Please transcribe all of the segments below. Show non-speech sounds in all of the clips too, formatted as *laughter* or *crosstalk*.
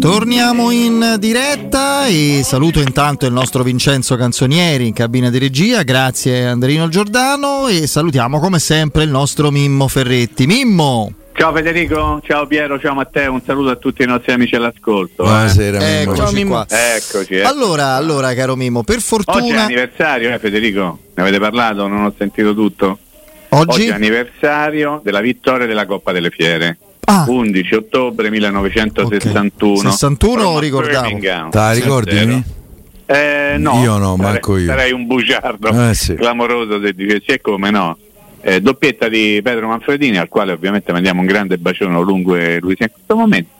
Torniamo in diretta e saluto intanto il nostro Vincenzo Canzonieri in cabina di regia, grazie Andrino Giordano e salutiamo come sempre il nostro Mimmo Ferretti. Mimmo! Ciao Federico, ciao Piero, ciao Matteo, un saluto a tutti i nostri amici all'ascolto. Buonasera, eh. Mimmo. Eccoci qua. Eccoci. Eh. Allora, allora, caro Mimmo, per fortuna... Oggi è anniversario, eh Federico? Ne avete parlato? Non ho sentito tutto? Oggi, Oggi è anniversario della vittoria della Coppa delle Fiere. Ah. 11 ottobre 1961. Okay. 61 ricordavo. Te la ricordi? Eh, no, io no, sarei, manco io. Sarei un bugiardo eh, sì. clamoroso se dicessi e come no. Eh, doppietta di Pedro Manfredini, al quale ovviamente mandiamo un grande bacione lungo lui in questo momento.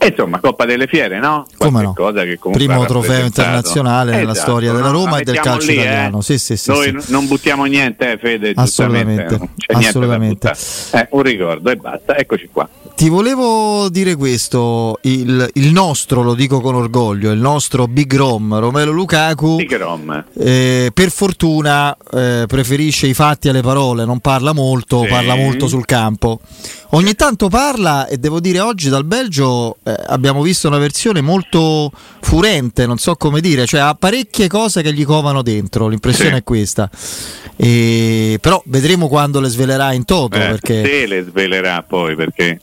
E insomma, Coppa delle Fiere, no? Come no? Cosa che Primo trofeo internazionale nella esatto, storia della Roma no? e del calcio lì, italiano. Eh? Sì, sì, sì, Noi sì. non buttiamo niente, eh, Fede. Assolutamente. Assolutamente. Eh, un ricordo e basta. Eccoci qua. Ti volevo dire questo, il, il, nostro, lo dico con orgoglio, il nostro Big Rom, Romelo Lukaku, Big Rom. Eh, per fortuna eh, preferisce i fatti alle parole, non parla molto, Sì. parla molto sul campo. Ogni tanto parla e devo dire oggi dal Belgio eh, abbiamo visto una versione molto furente, non so come dire, cioè ha parecchie cose che gli covano dentro, l'impressione Sì. è questa. E, però vedremo quando le svelerà in toto Eh, perché... Se le svelerà poi, perché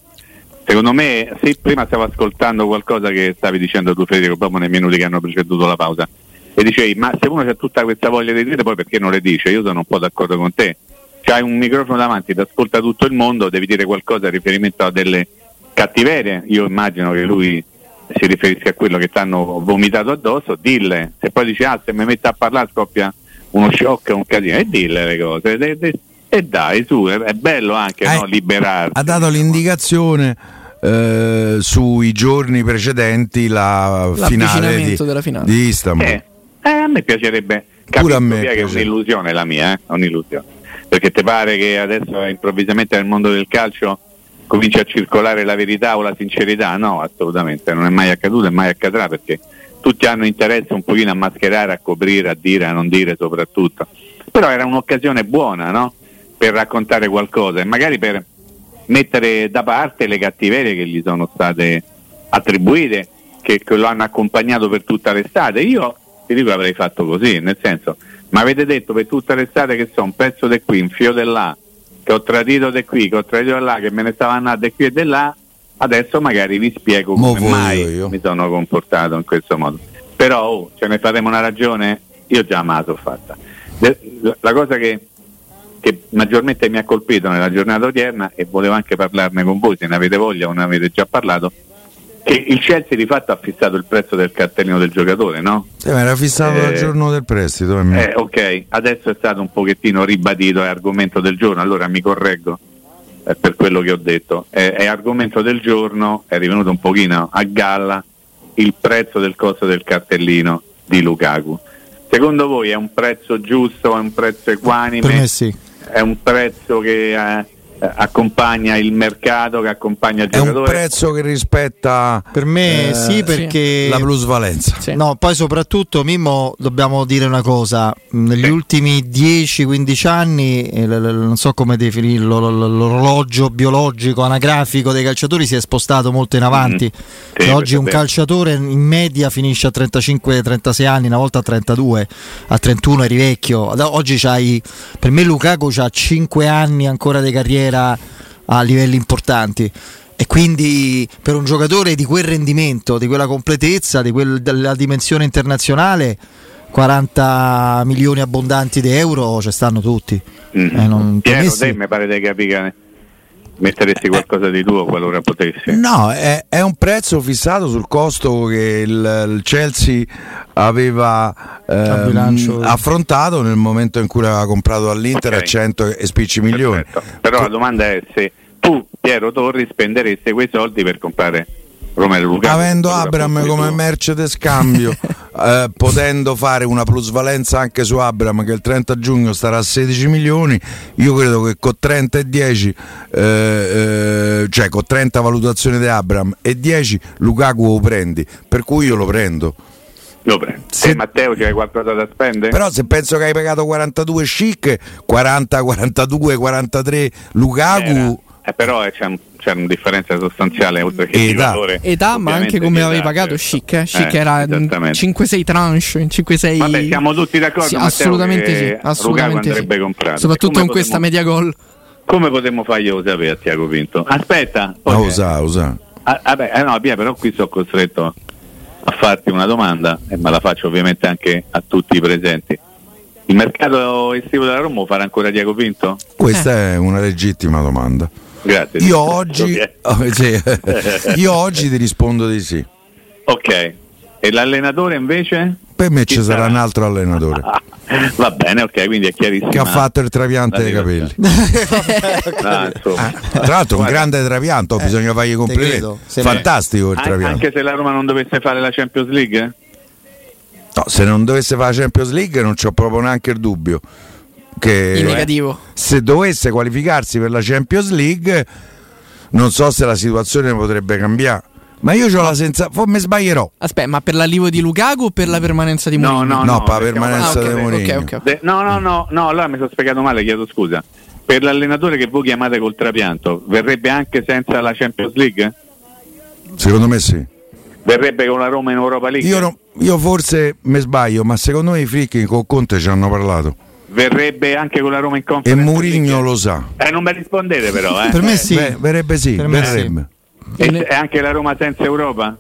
secondo me, sì, prima stavo ascoltando qualcosa che stavi dicendo tu Federico, proprio nei minuti che hanno preceduto la pausa, e dicevi, ma se uno ha tutta questa voglia di dire, poi perché non le dice? Io sono un po' d'accordo con te. C'hai un microfono davanti, ti ascolta tutto il mondo, devi dire qualcosa in riferimento a delle cattiverie. Io immagino che lui si riferisca a quello che ti hanno vomitato addosso, dille. Se poi dici, ah, se mi mette a parlare scoppia uno shock, un casino, e dille le cose. E, e- e dai, su, è, è bello anche Eh, no, liberarsi. Ha dato l'indicazione eh, sui giorni precedenti la finale di, della finale. di Istanbul. Eh, eh, a me piacerebbe Pure a capisco me via che è piace. un'illusione la mia, eh? è un'illusione. Perché ti pare che adesso improvvisamente nel mondo del calcio comincia a circolare la verità o la sincerità? No, assolutamente, non è mai accaduto e mai accadrà perché tutti hanno interesse un pochino a mascherare, a coprire, a dire, a non dire soprattutto. Però era un'occasione buona, no? Per raccontare qualcosa e magari per mettere da parte le cattiverie che gli sono state attribuite, che, che lo hanno accompagnato per tutta l'estate. Io ti dico avrei fatto così, nel senso, ma avete detto per tutta l'estate che so un pezzo di qui, un fio di là, che ho tradito di qui, che ho tradito di là, che me ne stava andando di qui e di là, adesso magari vi spiego Mo come mai io. mi sono comportato in questo modo. Però oh, ce ne faremo una ragione? Io già me la so fatta. La cosa che che maggiormente mi ha colpito nella giornata odierna e volevo anche parlarne con voi se ne avete voglia o ne avete già parlato che il Chelsea di fatto ha fissato il prezzo del cartellino del giocatore no? Sì, ma era fissato Eh, il giorno del prestito. eh, Eh, ok, adesso è stato un pochettino ribadito, è argomento del giorno, allora mi correggo eh, per quello che ho detto. Eh, è argomento del giorno, è rivenuto un pochino a galla il prezzo del costo del cartellino di Lukaku. Secondo voi è un prezzo giusto, è un prezzo equanime? Per me sì. È un prezzo che eh, eh, accompagna il mercato, che accompagna il È un giocatore? prezzo che rispetta Per me eh, sì perché... la plusvalenza. Sì. No, poi soprattutto Mimmo dobbiamo dire una cosa, negli Sì. ultimi 10-15 anni, eh, non so come definirlo, l'orologio biologico, anagrafico dei calciatori si è spostato molto in avanti. Mhm. Sì, Cioè, oggi un calciatore in media finisce a 35-36 anni, una volta a 32, a 31 eri vecchio. Oggi c'hai, per me Lukaku ha 5 anni ancora di carriera a livelli importanti. E quindi per un giocatore di quel rendimento, di quella completezza, di quel- della dimensione internazionale, 40 milioni abbondanti di euro ci stanno tutti. Mm. Eh, non- Piero, te mi pare di capire metteresti qualcosa di tuo qualora potessi. No, è, è un prezzo fissato sul costo che il, il Chelsea aveva ehm, bilancio. affrontato nel momento in cui l'aveva comprato all'Inter Ok. a 100 e spicci milioni. Perfetto. Però la domanda è se tu, Piero Torri, spenderesti quei soldi per comprare Romero Lukaku. Avendo Abram come merce de scambio, *laughs* eh, potendo fare una plusvalenza anche su Abram che il 30 giugno starà a 16 milioni, io credo che con 30 e 10, eh, eh, cioè con 30 valutazioni di Abram e 10 Lukaku lo prendi, per cui io lo prendo. Lo prendo. Se- Te, Matteo, c'hai qualcosa da spendere? Però se penso che hai pagato 42 chic, 40, 42, 43 Lukaku, eh, però eh, c'è, un- c'è una differenza sostanziale oltre che Età. di valore. Età, ma anche come avevi età, pagato certo. Chic, eh? Chic Eh, era in esattamente. 5-6 tranche, in 5-6 Vabbè, siamo tutti d'accordo, Sì, assolutamente sì, assolutamente sì. andrebbe comprato. Soprattutto con questa media gol. Come potremmo farglielo sapere a Tiago Pinto? Aspetta, Ma ok. usa, usa. Ah, vabbè, eh no, via, però qui sono costretto a farti una domanda e me la faccio ovviamente anche a tutti i presenti. Il mercato estivo della Roma farà ancora Diego Pinto? Questa è una legittima domanda. Grazie. Io oggi, *laughs* oh, sì. *laughs* Io oggi ti rispondo di sì. Ok. E l'allenatore invece? Per me Chi ci sarà sarà? un altro allenatore Ah, *laughs* va bene, ok, quindi è chiarissimo. che ha fatto il trapianto dei capelli. Ah, insomma. Tra l'altro un grande trapianto, bisogna fargli i complimenti. Fantastico il an- trapianto. Anche se la Roma non dovesse fare la Champions League? No, se non dovesse fare la Champions League non c'ho proprio neanche il dubbio che In negativo. se dovesse qualificarsi per la Champions League non so se la situazione potrebbe cambiare. Ma io ho la sensazione, forse mi sbaglierò. Aspetta, ma per l'arrivo di Lukaku o per la permanenza di No, Mourinho? no, No, per la permanenza Ah, ok, di Mourinho. ok, ok. De- no, no, no, no, allora mi sono spiegato male, chiedo scusa. Per l'allenatore che voi chiamate col trapianto, verrebbe anche senza la Champions League? Secondo me sì. Verrebbe con la Roma in Europa League? Io, non- io forse mi sbaglio, ma secondo me i fricchi con Conte ci hanno parlato. Verrebbe anche con la Roma in E Conference Mourinho League? lo sa. Eh, non mi rispondete però, eh. Per me sì. Beh, verrebbe sì, Per me verrebbe. E, e anche la Roma senza Europa?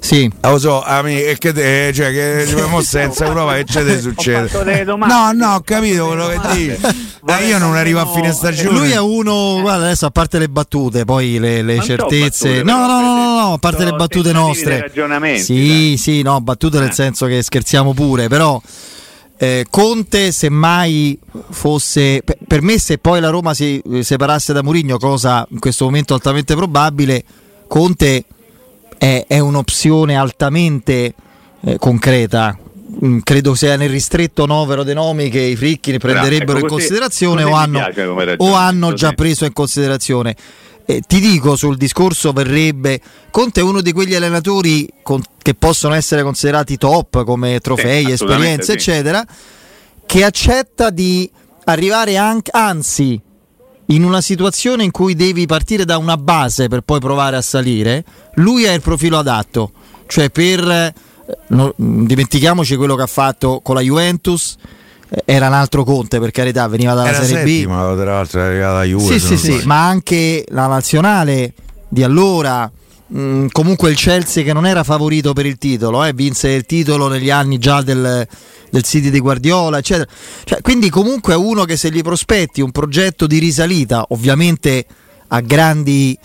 Sì. Ah, Lo so, amici, e che, te- cioè, che mo *laughs* senza Europa che c'è te succede? No, no, ho capito quello che dici. Ma io non arrivo a fine stagione. Lui è uno, guarda adesso a parte le battute, poi le, le certezze. battute, no, no, no, no, no, a parte le battute nostre. sì, dai. sì, no, battute nel Eh. senso che scherziamo pure, però eh, Conte semmai fosse per, per me se poi la Roma si eh, separasse da Mourinho, cosa in questo momento altamente probabile, Conte è, è un'opzione altamente eh, concreta. Mm, Credo sia nel ristretto novero dei nomi che i fricchi ne prenderebbero ecco, in considerazione o hanno, piace o hanno già preso in considerazione. Eh, ti dico sul discorso verrebbe Conte è uno di quegli allenatori con- che possono essere considerati top come trofei, Sì, esperienze, sì. eccetera, che accetta di arrivare anche, anzi, in una situazione in cui devi partire da una base per poi provare a salire, lui ha il profilo adatto, cioè per eh, no- dimentichiamoci quello che ha fatto con la Juventus, era un altro Conte per carità, veniva dalla Era Serie B. settima, tra l'altro, arrivata la Juve. Sì, sì, sì, ma anche la nazionale di allora. mh, comunque il Chelsea che non era favorito per il titolo, eh, vinse il titolo negli anni già del, del City di Guardiola, eccetera. Cioè, quindi comunque è uno che se gli prospetti un progetto di risalita, ovviamente a grandi,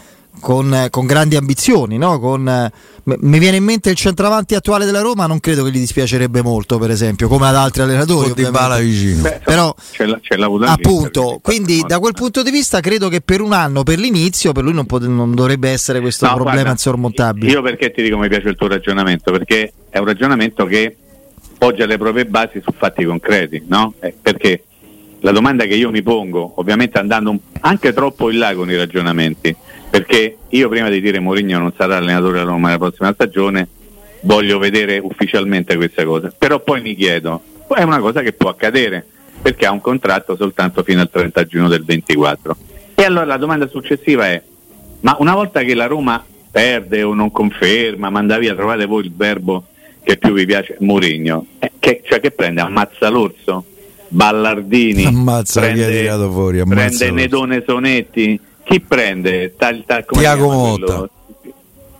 con, con grandi ambizioni, no? Con, eh, mi viene in mente il centravanti attuale della Roma, non credo che gli dispiacerebbe molto, per esempio, come ad altri allenatori. Con Dybala ovviamente. vicino. Beh, Però- c'è, la, c'è anche Appunto, quindi da quel punto di vista credo che per un anno, per l'inizio, per lui non, pot- non dovrebbe essere questo No, problema guarda, insormontabile. Io perché ti dico mi piace il tuo ragionamento? Perché è un ragionamento che poggia le proprie basi su fatti concreti, no? Eh, perché la domanda che io mi pongo, ovviamente andando anche troppo in là con i ragionamenti, perché io prima di dire Mourinho non sarà allenatore della Roma la prossima stagione, voglio vedere ufficialmente questa cosa. Però poi mi chiedo, è una cosa che può accadere, perché ha un contratto soltanto fino al 30 giugno del 24. E allora la domanda successiva è, ma una volta che la Roma perde o non conferma, manda via, trovate voi il verbo che più vi piace, Mourinho, eh, che, cioè che prende? Ammazza l'orso? Ballardini? Ammazza prende, fuori, ammazza prende l'orso. Nedone Sonetti? Chi prende? Tal, tal, Tiago Motta.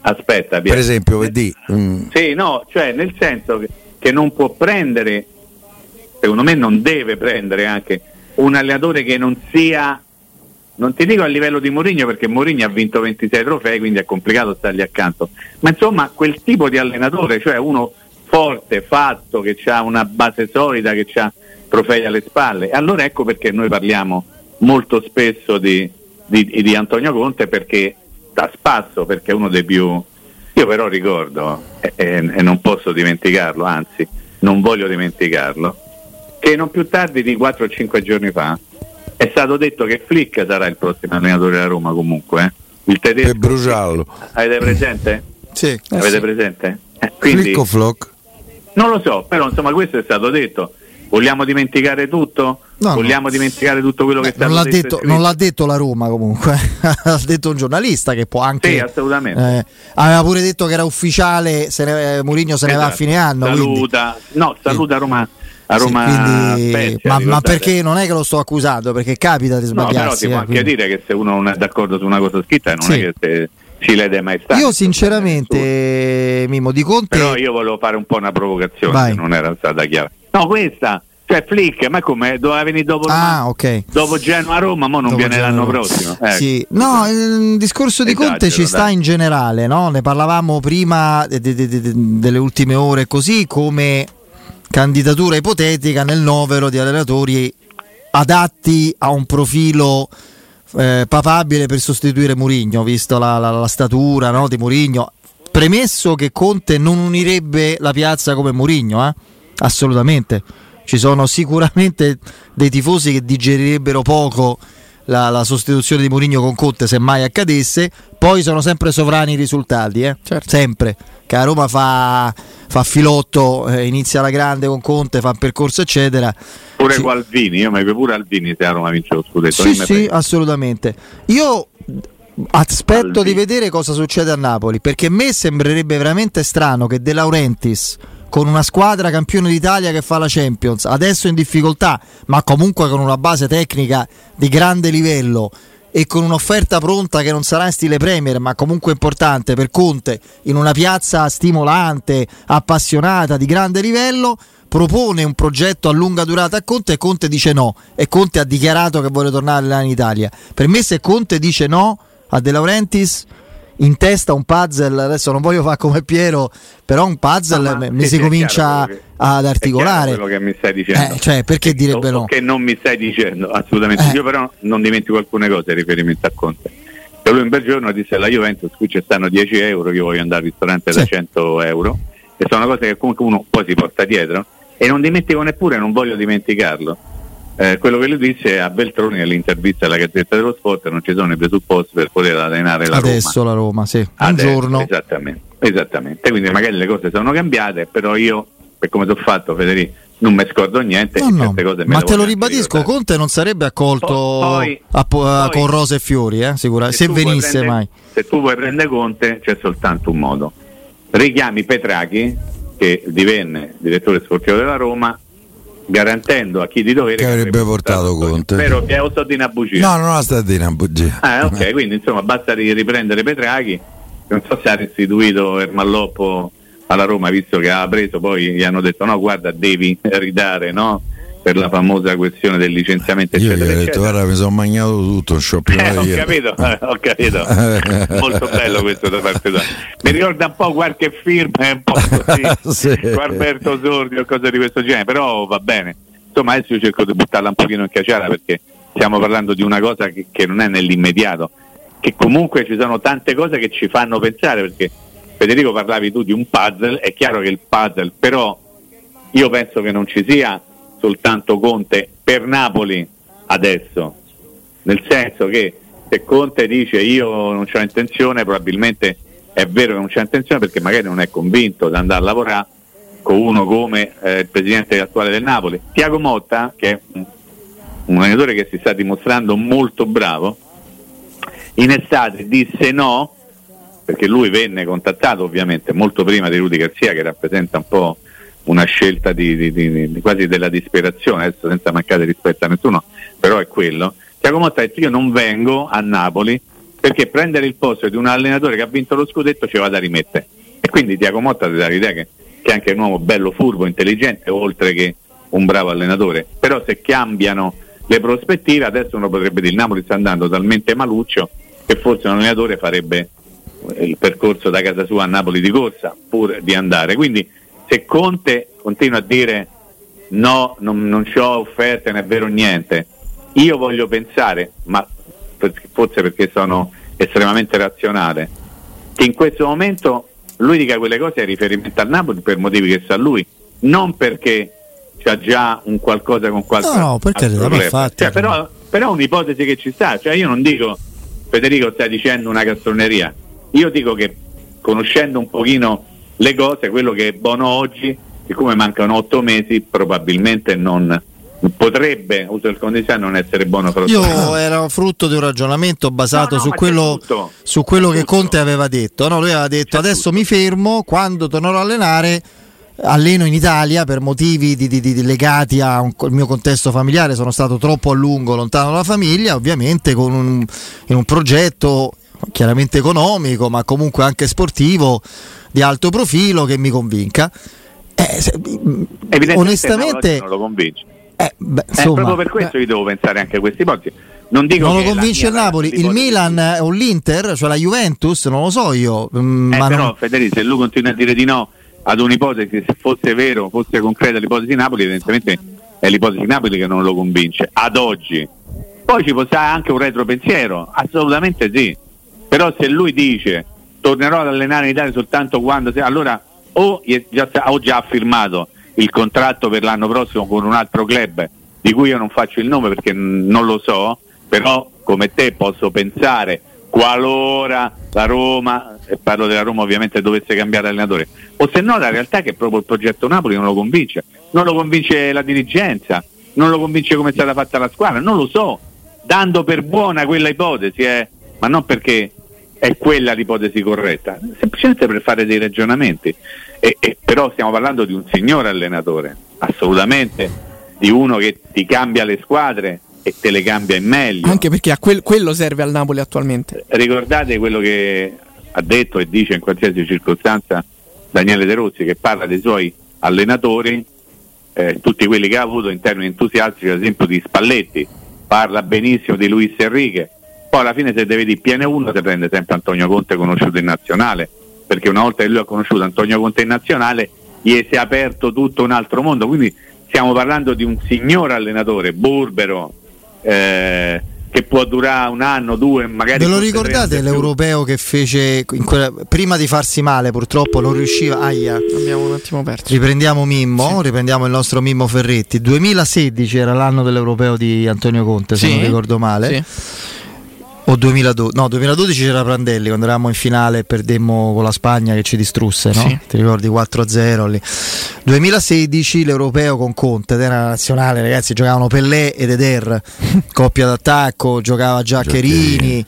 Aspetta, Per esempio, vedi, mm, sì, no, cioè nel senso che, che non può prendere, secondo me non deve prendere anche un allenatore che non sia, non ti dico a livello di Mourinho perché Mourinho ha vinto 26 trofei, quindi è complicato stargli accanto, ma insomma quel tipo di allenatore, cioè uno forte, fatto, che ha una base solida, che ha trofei alle spalle. Allora ecco perché noi parliamo molto spesso di, di- di Antonio Conte perché da spasso, perché è uno dei più... Io però ricordo, e, e- e non posso dimenticarlo, anzi non voglio dimenticarlo, che non più tardi di 4 o 5 giorni fa è stato detto che Flick sarà il prossimo allenatore della Roma comunque. eh. Il tedesco. per bruciarlo. Avete presente? Sì. Avete presente? Eh, quindi, Flick o Flock? non lo so, però insomma questo è stato detto. Vogliamo dimenticare tutto? No, Vogliamo no. dimenticare tutto quello che è Beh, stato non, l'ha detto non l'ha detto la Roma comunque, *laughs* l'ha detto un giornalista che può anche... Sì, assolutamente. eh, aveva pure detto che era ufficiale, se ne, eh, Mourinho se ne va a Esatto. fine anno. quindi- Saluta, no, saluta Roma. A Sì, Roma quindi- Spezia, ma, ma perché non è che lo sto accusando? Perché capita di No, però sbagliarsi. si può eh, anche quindi. dire che se uno non è d'accordo su una cosa scritta non Sì. è che se ci lede mai stato. Io sinceramente, Mimo, di Conte... Però io volevo fare un po' una provocazione, Vai. che non era stata chiara. No, questa, cioè Flick, ma come doveva venire dopo Ah, Roma- ok. Dopo Genoa a Roma, mo non Dopo viene Genoa. l'anno prossimo. Ecco. Sì. No, il discorso di Conte ci sta dai. in generale, no? ne parlavamo prima de- de- de- de- delle ultime ore così come candidatura ipotetica nel novero di allenatori adatti a un profilo eh, papabile per sostituire Mourinho, visto la, la- la statura no, di Mourinho. Premesso che Conte non unirebbe la piazza come Mourinho, eh? Assolutamente. Ci sono sicuramente dei tifosi che digerirebbero poco la, la sostituzione di Mourinho con Conte se mai accadesse. Poi sono sempre sovrani i risultati, eh? Certo. sempre. Che a Roma fa, fa filotto, eh, inizia la grande con Conte, fa un percorso, eccetera. Pure Sì. con Alvini, io mi pure Alvini se a Roma vince lo scudetto. Sì, sì, assolutamente. Io aspetto Albi. di vedere cosa succede a Napoli, perché a me sembrerebbe veramente strano che De Laurentiis con una squadra campione d'Italia che fa la Champions, adesso in difficoltà, ma comunque con una base tecnica di grande livello e con un'offerta pronta che non sarà in stile Premier, ma comunque importante per Conte, in una piazza stimolante, appassionata, di grande livello, propone un progetto a lunga durata a Conte e Conte dice no e Conte ha dichiarato che vuole tornare in Italia. Per me se Conte dice no a De Laurentiis in testa un puzzle, adesso non voglio fare come Piero, però un puzzle ma mi- si comincia ad articolare. quello che mi stai dicendo. Eh, cioè, perché direbbe no? Che non mi stai dicendo, assolutamente. Eh. Io però non dimentico alcune cose in riferimento a Conte. Che lui un bel giorno disse alla Juventus qui ci stanno 10 euro, io voglio andare al ristorante da Sì. 100 euro. E sono cose che comunque uno poi si porta dietro. E non dimentico neppure, non voglio dimenticarlo. Eh, quello che lui disse a Beltroni nell'intervista alla Gazzetta dello Sport non ci sono i presupposti per poter allenare la Roma. Adesso la Roma, sì. Un Adesso, giorno. Esattamente, esattamente. Quindi magari le cose sono cambiate, però io, per come ho fatto Federico, non mi scordo niente. No, no. Ma te lo ribadisco, ricordare. Conte non sarebbe accolto Poi- a po- a- poi- con rose e fiori, eh, sicuramente, se, vuoi venisse prendere- mai. Se tu vuoi prendere Conte c'è soltanto un modo. Richiami Petrachi, che divenne direttore sportivo della Roma, garantendo a chi di dovere Che avrebbe portato Conte. Spero che ho so di una bugia. No, non sta dire una bugia. Ah, ok, quindi insomma basta ri- riprendere Petrachi. Non so se ha restituito Ermalloppo alla Roma, visto che ha preso, poi gli hanno detto no, guarda, devi ridare, no? Per la famosa questione del licenziamento, Io gli eccetera, ho detto, eccetera. guarda, mi sono magnato tutto, non c'ho più Eh, ho capito, eh, ho capito. *laughs* Molto bello questo da parte tua. Mi ricorda un po' qualche film, è un po' così, *laughs* Sì. Gualberto Sordi o cose di questo genere, però va bene. Insomma, adesso io cerco di buttarla un pochino in caciara perché stiamo parlando di una cosa che, che non è nell'immediato, che comunque ci sono tante cose che ci fanno pensare, perché Federico parlavi tu di un puzzle, è chiaro che il puzzle, però io penso che non ci sia soltanto Conte per Napoli adesso, nel senso che se Conte dice io non c'ho intenzione, probabilmente è vero che non c'è intenzione perché magari non è convinto di andare a lavorare con uno come eh, il presidente attuale del Napoli. Tiago Motta, che è un, un allenatore che si sta dimostrando molto bravo, in estate disse no, perché lui venne contattato ovviamente molto prima di Rudy Garzia che rappresenta un po' una scelta di, di- di- quasi della disperazione, adesso senza mancare rispetto a nessuno, però è quello. Tiago Motta ha detto io non vengo a Napoli perché prendere il posto di un allenatore che ha vinto lo scudetto ci vado a rimettere. E quindi Tiago Motta ti dà l'idea che, che è anche un uomo bello, furbo, intelligente, oltre che un bravo allenatore. Però se cambiano le prospettive, adesso uno potrebbe dire il Napoli sta andando talmente maluccio che forse un allenatore farebbe il percorso da casa sua a Napoli di corsa pur di andare. Quindi se Conte continua a dire no, non, non ci ho offerte, non è vero niente, io voglio pensare, ma forse perché sono estremamente razionale, che in questo momento lui dica quelle cose a riferimento al Napoli per motivi che sa lui, non perché c'ha già un qualcosa con qualche No, no, per altro carità, ma club. infatti- Cioè, però, però è un'ipotesi che ci sta, cioè io non dico Federico stai dicendo una castroneria, io dico che conoscendo un pochino le cose, quello che è buono oggi siccome mancano otto mesi, probabilmente non potrebbe, uso il condizionale, non essere buono per Io *laughs* ero frutto di un ragionamento basato No, no, su quello, su quello che. Conte aveva detto. No, lui aveva detto C'è adesso tutto. mi fermo, quando tornerò a allenare alleno in Italia per motivi di- di- di- legati al mio contesto familiare, sono stato troppo a lungo lontano dalla famiglia, ovviamente con un, in un progetto chiaramente economico, ma comunque anche sportivo di alto profilo che mi convinca. Eh, se- Evidentemente onestamente, non lo convince. eh, beh, Eh, insomma, proprio per questo io devo pensare anche a questi ipotesi. Non dico non lo convince il Napoli, il Milan o l'Inter, cioè la Juventus, non lo so io. mm, Eh, ma però non- Federico, se lui continua a dire di no ad un'ipotesi, se fosse vero, fosse concreta l'ipotesi di Napoli, evidentemente è l'ipotesi di Napoli che non lo convince ad oggi. Poi ci potrà anche un retropensiero, assolutamente sì. Però se lui dice tornerò ad allenare in Italia soltanto quando se- allora o già, o già firmato il contratto per l'anno prossimo con un altro club di cui io non faccio il nome perché non lo so, però come te posso pensare qualora la Roma, e parlo della Roma ovviamente dovesse cambiare allenatore, o se no la realtà è che proprio il progetto Napoli non lo convince, non lo convince la dirigenza, non lo convince come è stata fatta la squadra, non lo so, dando per buona quella ipotesi, eh, ma non perché è quella l'ipotesi corretta, semplicemente per fare dei ragionamenti. E, e però stiamo parlando di un signor allenatore, assolutamente, di uno che ti cambia le squadre e te le cambia in meglio. Anche perché a quel- quello serve al Napoli attualmente. Ricordate quello che ha detto e dice in qualsiasi circostanza Daniele De Rossi, che parla dei suoi allenatori, eh, tutti quelli che ha avuto in termini entusiastici, ad esempio di Spalletti, parla benissimo di Luis Enrique, poi alla fine se deve dire piene uno si prende sempre Antonio Conte conosciuto in nazionale, perché una volta che lui ha conosciuto Antonio Conte in nazionale gli si è aperto tutto un altro mondo, quindi stiamo parlando di un signor allenatore, burbero, eh, che può durare un anno, due, magari... Ve lo ricordate di l'europeo che fece in quella- prima di farsi male, purtroppo non riusciva. Aia. Abbiamo un attimo perso. Riprendiamo Mimmo, riprendiamo il nostro Mimmo Ferretti. 2016 era l'anno dell'europeo di Antonio Conte, se Sì. non ricordo male. Sì. O 2012, no, 2012 c'era Prandelli quando eravamo in finale e perdemmo con la Spagna che ci distrusse, no? Sì. Ti ricordi 4-0 lì. 2016 l'europeo con Conte, ed era una nazionale, ragazzi, giocavano Pellè ed Eder, *laughs* coppia d'attacco, giocava Giaccherini.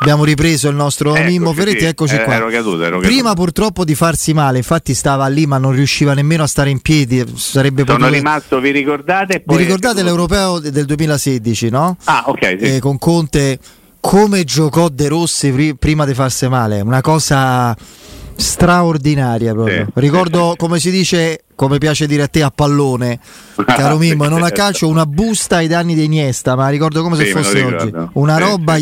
Abbiamo ripreso il nostro Eccoci, Mimmo sì, Ferretti, eccoci eh, qua. ero caduto, ero Prima caduto. purtroppo di farsi male, infatti stava lì ma non riusciva nemmeno a stare in piedi, sarebbe Sono potuto- rimasto, vi ricordate? Vi ricordate l'europeo de- del 2016, no? Ah, ok, sì. Eh, con Conte come giocò De Rossi pri- prima di farsi male, una cosa straordinaria proprio. Sì, Ricordo sì, come si dice, come piace dire a te a pallone, *laughs* caro Mimmo, non a calcio una busta ai danni di Iniesta, ma ricordo come se fosse oggi. Una roba,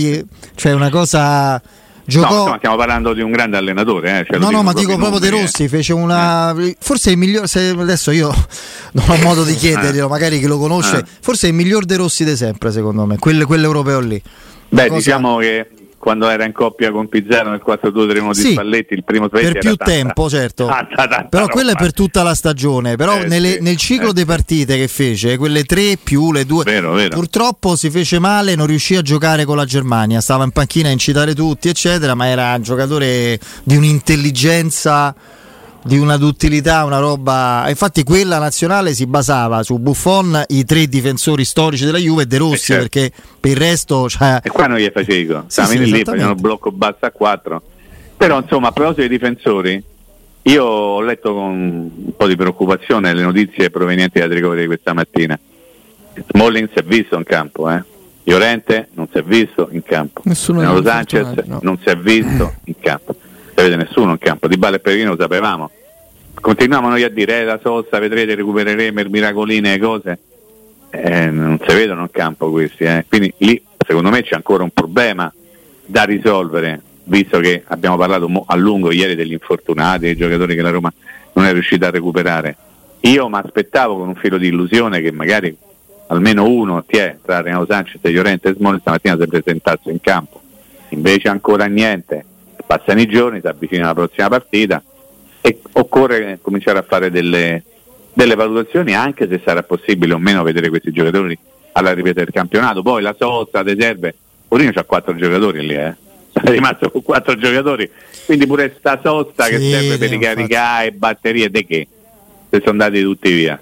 cioè una cosa No, giocò insomma, stiamo parlando di un grande allenatore. Eh, cioè, No, no, ma dico proprio De Rossi fece una. Forse è il miglior. Se adesso io *laughs* non ho modo di chiederglielo, magari chi lo conosce. Eh. Forse è il miglior De Rossi di sempre, secondo me. Quelle- Quell'europeo lì. Eh. Beh, cosa- diciamo che quando era in coppia con Pizzano nel 4-2-3-1 di Sì, Spalletti, il primo Spalletti per più tanta- tempo, certo. *laughs* tanta, tanta Però quello è per tutta la stagione. Però Eh, nelle- sì, nel ciclo eh, di partite che fece, quelle tre più le due. Vero, vero. Purtroppo si fece male, non riuscì a giocare con la Germania. Stava in panchina a incitare tutti, eccetera. Ma era un giocatore di un'intelligenza di una duttilità, una roba. Infatti, quella nazionale si basava su Buffon, i tre difensori storici della Juve e De Rossi, Eh, certo. perché per il resto. Cioè, E qua non gli facevi go. Sì, Stavano sì, lì, facevano blocco basso a 4. Però, insomma, a proposito dei difensori, io ho letto con un po' di preoccupazione le notizie provenienti da ricoveri di questa mattina. Smalling si è visto in campo, eh. Llorente non si è visto in campo. Nessuno Sanchez infortunati, no. non si è visto in campo. Non si vede nessuno campo. Di Bale e Pellegrino lo sapevamo. Continuiamo noi a dire, eh, la sosta, vedrete, recupereremo il miracoline e cose. Eh, non si vedono in campo questi. eh. Quindi lì, secondo me, c'è ancora un problema da risolvere, visto che abbiamo parlato a lungo ieri degli infortunati, dei giocatori che la Roma non è riuscita a recuperare. Io mi aspettavo con un filo di illusione che magari almeno uno ti è, tra Renato Sanchez Llorente e Smolli stamattina si presentasse in campo. Invece ancora niente. Passano i giorni, si avvicina la prossima partita e occorre cominciare a fare delle, delle valutazioni anche se sarà possibile o meno vedere questi giocatori alla ripresa del campionato. Poi la sosta, le serve. Orino c'ha quattro giocatori lì, eh. *laughs* È rimasto con quattro giocatori. Quindi pure sta sosta che Sì, serve per ricaricare batterie di che? se sono andati tutti via.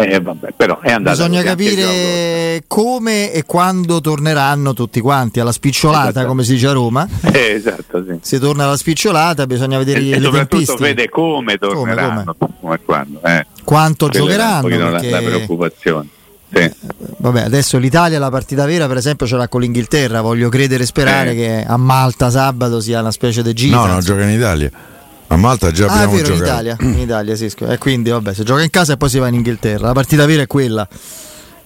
Eh, vabbè, però è andata Bisogna capire come e quando torneranno tutti quanti alla spicciolata, Esatto. come si dice a Roma. *laughs* Eh, esatto, sì. Si torna alla spicciolata, bisogna vedere E, e le soprattutto tempistiche. vede come torneranno, come, e quando. Eh. Quanto Quella era giocheranno. Perché- la, preoccupazione. Sì. Vabbè, adesso l'Italia la partita vera, per esempio, ce l'ha con l'Inghilterra. Voglio credere e sperare Eh. che a Malta sabato sia una specie di gita. No, no, gioca in Italia. A Malta già Ah, abbiamo vero, in giocato. Italia, in Italia sì. E quindi vabbè, si gioca in casa e poi si va in Inghilterra. La partita vera è quella.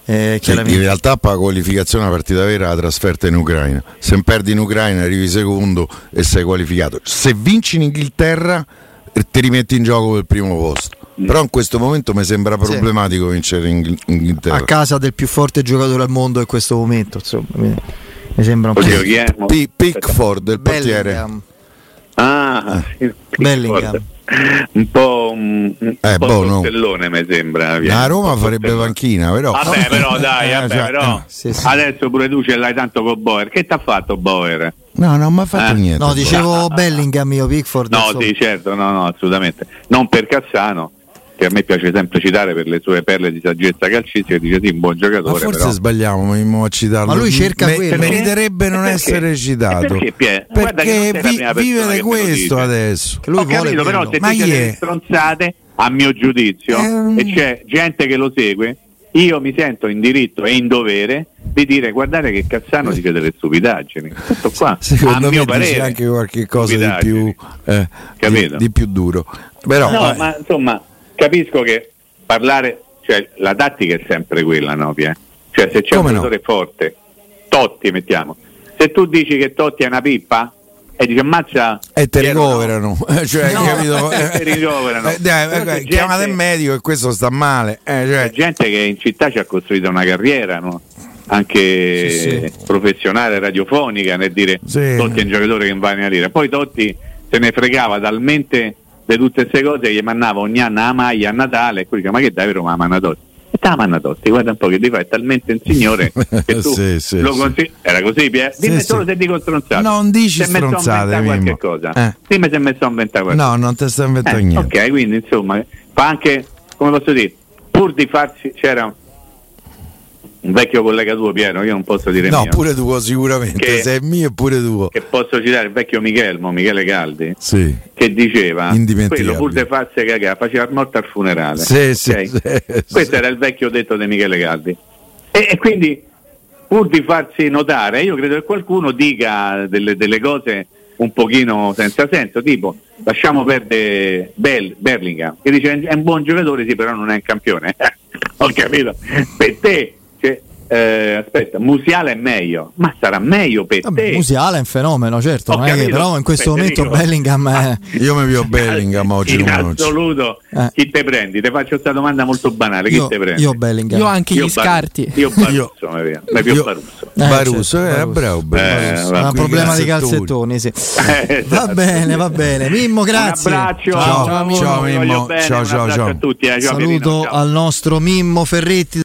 Eh, Sì, in realtà per la qualificazione la partita vera è la trasferta in Ucraina. Se perdi in Ucraina arrivi secondo e sei qualificato. Se vinci in Inghilterra eh, ti rimetti in gioco per il primo posto. Però in questo momento mi sembra Sì. problematico vincere in Inghi- Inghilterra. a casa del più forte giocatore al mondo in questo momento, insomma, mi, sembra un po'. Oddio? P- Pickford, il portiere. Bellingham. Ah, il Bellingham. Un po' un, un Eh, po' boh, no. mi sembra. viene. A Roma farebbe panchina, però. Vabbè, *laughs* però dai, Eh, vabbè, cioè, però. eh. Sì, sì. Adesso pure tu ce l'hai tanto con Boer. Che ti ha fatto Boer? No, non mi ha fatto Eh, niente. No, dicevo Bellingham io, Pickford. No, sì, certo, no, no, assolutamente. Non per Cassano, che a me piace sempre citare per le sue perle di saggezza calcistica, dice sì, un buon Ma giocatore. forse però. sbagliamo a citarlo. Ma lui cerca Me- quello. Meriterebbe non Perché? essere citato. E perché, Perché vi- vive che di questo adesso. Che lui Ho vuole capito, però se Ma dice chi delle è? stronzate, a mio giudizio, Ehm. e c'è gente che lo segue, io mi sento in diritto e in dovere di dire guardate che Cassano dice delle stupidaggini. Tutto qua. *laughs* Secondo a mio me parere. anche qualche cosa di più, eh, Capito? di, di più duro. Però, No, vabbè. ma insomma, capisco che parlare, cioè la tattica è sempre quella, no, Pia? Cioè se c'è Come un no? giocatore forte, Totti mettiamo. Se tu dici che Totti è una pippa e dici ammazza e te no. ricoverano, *laughs* cioè, No, capito? *laughs* te ricoverano. Eh, dai, eh, chiamate il medico e questo sta male. Eh, cioè, C'è gente che in città ci ha costruito una carriera, no? anche Sì, professionale radiofonica nel dire Sì. Totti è un giocatore che va a lira. Poi Totti se ne fregava talmente di tutte queste cose che gli mandava ogni anno la maglia a Natale e poi diceva ma che dai vero ma manna Totti? E te la manna Totti, guarda un po' che ti fa, è talmente un signore *laughs* che tu Sì, sì, lo consigli. Era così, Pier? Dimmi Sì, solo se dico stronzate. Non dici Se sto a stronzate, qualche cosa. Eh. Dimmi se mi sto a inventare qualcosa. no, non ti sta inventando Eh, niente. ok, quindi insomma, fa anche, come posso dire, pur di farsi, c'era un, vecchio collega tuo Piero, io non posso dire No, mio, pure tuo sicuramente, Che- se è mio è pure tuo. che posso citare il vecchio Michelmo, Michele Caldi, Sì. che diceva, quello pur di farsi cagare, faceva il morto al funerale. Sì, sì, ok? sì. Questo era il vecchio detto di Michele Caldi. E, e quindi, pur di farsi notare, io credo che qualcuno dica delle, delle cose un pochino senza senso, tipo lasciamo perdere Bell, Berlingham, che dice è un buon giocatore, sì, però non è un campione. *laughs* Ho capito? Per te, eh, aspetta, Musiala è meglio, ma sarà meglio per Vabbè, te. Musiala è un fenomeno, certo. Non è però in questo Federico. momento Bellingham è. *laughs* Io mi vedo Bellingham oggi. In non oggi. assoluto, Eh. chi te prendi? Ti faccio questa domanda molto banale: chi Io, te prendi? io Bellingham. Io anche Io gli Bar- scarti. Io Barusso, mi Barusso. Eh, Barusso, certo, eh, bravo, bravo. Eh, È va- un problema di calzettoni. sì. *laughs* Eh, Va esatto. bene, va bene. Mimmo, grazie. Un abbraccio, Ciao, ciao, ciao, Mimmo. Ciao, ciao, ciao. a tutti. eh, Saluto al nostro Mimmo Ferretti.